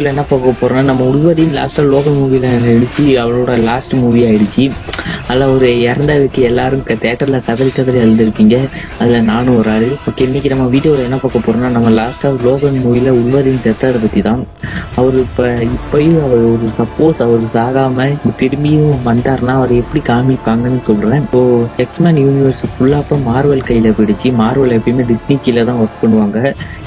இதுல என்ன பார்க்க போறோம்னா நம்ம உள்வரின் லாஸ்டா லோக்கல் மூவில நடிச்சு அவளோட லாஸ்ட் மூவி ஆயிடுச்சு. அதுல ஒரு இறந்ததுக்கு எல்லாரும் தேட்டர்ல கதறி கதறி எழுதிருப்பீங்க அதுல நானும் ஒரு ஆள். ஓகே இன்னைக்கு நம்ம வீடியோல என்ன பார்க்க போறோம்னா நம்ம லாஸ்ட்டாக லோகன் மூவில உள்வரின் செத்ததை பத்தி தான் அவர் இப்ப இப்பயும் அவர் ஒரு சப்போஸ் அவர் சாகாம திரும்பியும் வந்தாருன்னா அவர் எப்படி காமிப்பாங்கன்னு சொல்றேன். இப்போ எக்ஸ்மேன் யூனிவர்ஸ் ஃபுல்லா இப்ப மார்வல் கையில போயிடுச்சு. மார்வல் எப்பயுமே டிஸ்னி கீழே தான் ஒர்க் பண்ணுவாங்க.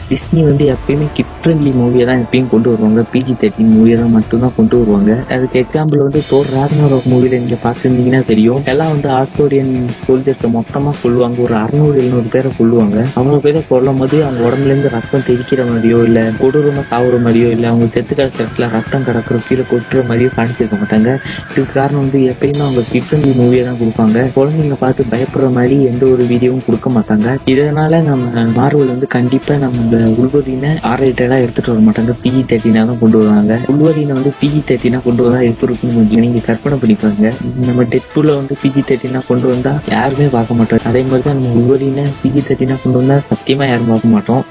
டிஸ்னி வந்து எப்பயுமே கிட் ஃப்ரெண்ட்லி மூவியை தான் எப்பயும் கொண்டு வருவாங்க. பிஜி தேர்ட்டின் மூவியை தான் மட்டும்தான் கொண்டு வருவாங்க. அதுக்கு எக்ஸாம்பிள் வந்து தோர் ராக்னரோக் மூவியில் நீங்க பார்த்துருந்தீங்கன்னா தெரியும். எல்லாம் வந்து ஆஸ்திரேலியன் சோல்ஜர்ஸை மொத்தமா கொள்ளுவாங்க ஒரு அறுநூறு எழுநூறு பேரை கொள்ளுவாங்க அவங்க தான் கொல்லும் போது அவங்க உடம்புல இருந்து ரத்தம் தெரிக்கிற மாதிரியோ இல்ல கொடூரமா சாவுற மாதிரியோ இல்ல அவங்க செத்து கிடக்கிறதுல ரத்தம் கிடக்குற கீழே கொட்டுற மாதிரியோ காணிச்சிருக்க மாட்டாங்க. இதுக்கு காரணம் வந்து எப்பயுமே அவங்க கிட் மூவியை தான் கொடுப்பாங்க. குழந்தைங்க பார்த்து பயப்படுற மாதிரி எந்த ஒரு வீடியோவும் கொடுக்க மாட்டாங்க. இதனால நம்ம மார்வல் வந்து கண்டிப்பா நம்ம உள்வரினை ஆர் எடுத்துட்டு வர மாட்டாங்க. பிஜி தேர்ட்டினா தான் கொண்டு வருவாங்க. உள்வரினை வந்து பிஜி தேர்ட்டினா கொண்டு வந்தா எப்படி இருக்குன்னு நீங்க கற்பனை பண்ணிப்பாங்க நம்ம டெட்பூல வந்து பிஜி தேர்ட்டினா கொண்டு வந்தா யாருமே பார்க்க மாட்டோம் அதே மாதிரி தான் நம்ம உள்வரினை பிஜி தேர்ட்டினா கொண்டு வந்தா சத்தியமா யாரும் பார்க்க மாட்டோம்.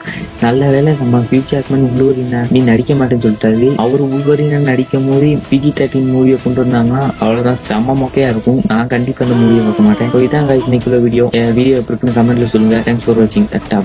நல்ல வேலை நம்ம ஃபியூச்சர்மேன் உள்வரினை நீ நடிக்க மாட்டேன்னு சொல்லிட்டாரு. அவர் உள்வரினை நடிக்கும் போது பிஜி தேர்ட்டின் மூவியை கொண்டு வந்தாங்கன்னா அவ்வளவுதான் செம்ம மொக்கையா இருக்கும். நான் கண்டிப்பா அந்த மூவியை பார்க்க மாட்டேன். இதான் இன்னைக்குள்ள வீடியோ வீடியோ எப்படி இருக்குன்னு கமெண்ட்ல சொல்லுங்க. தேங்க்ஸ் ஃபார் வாட்சிங் டட்டா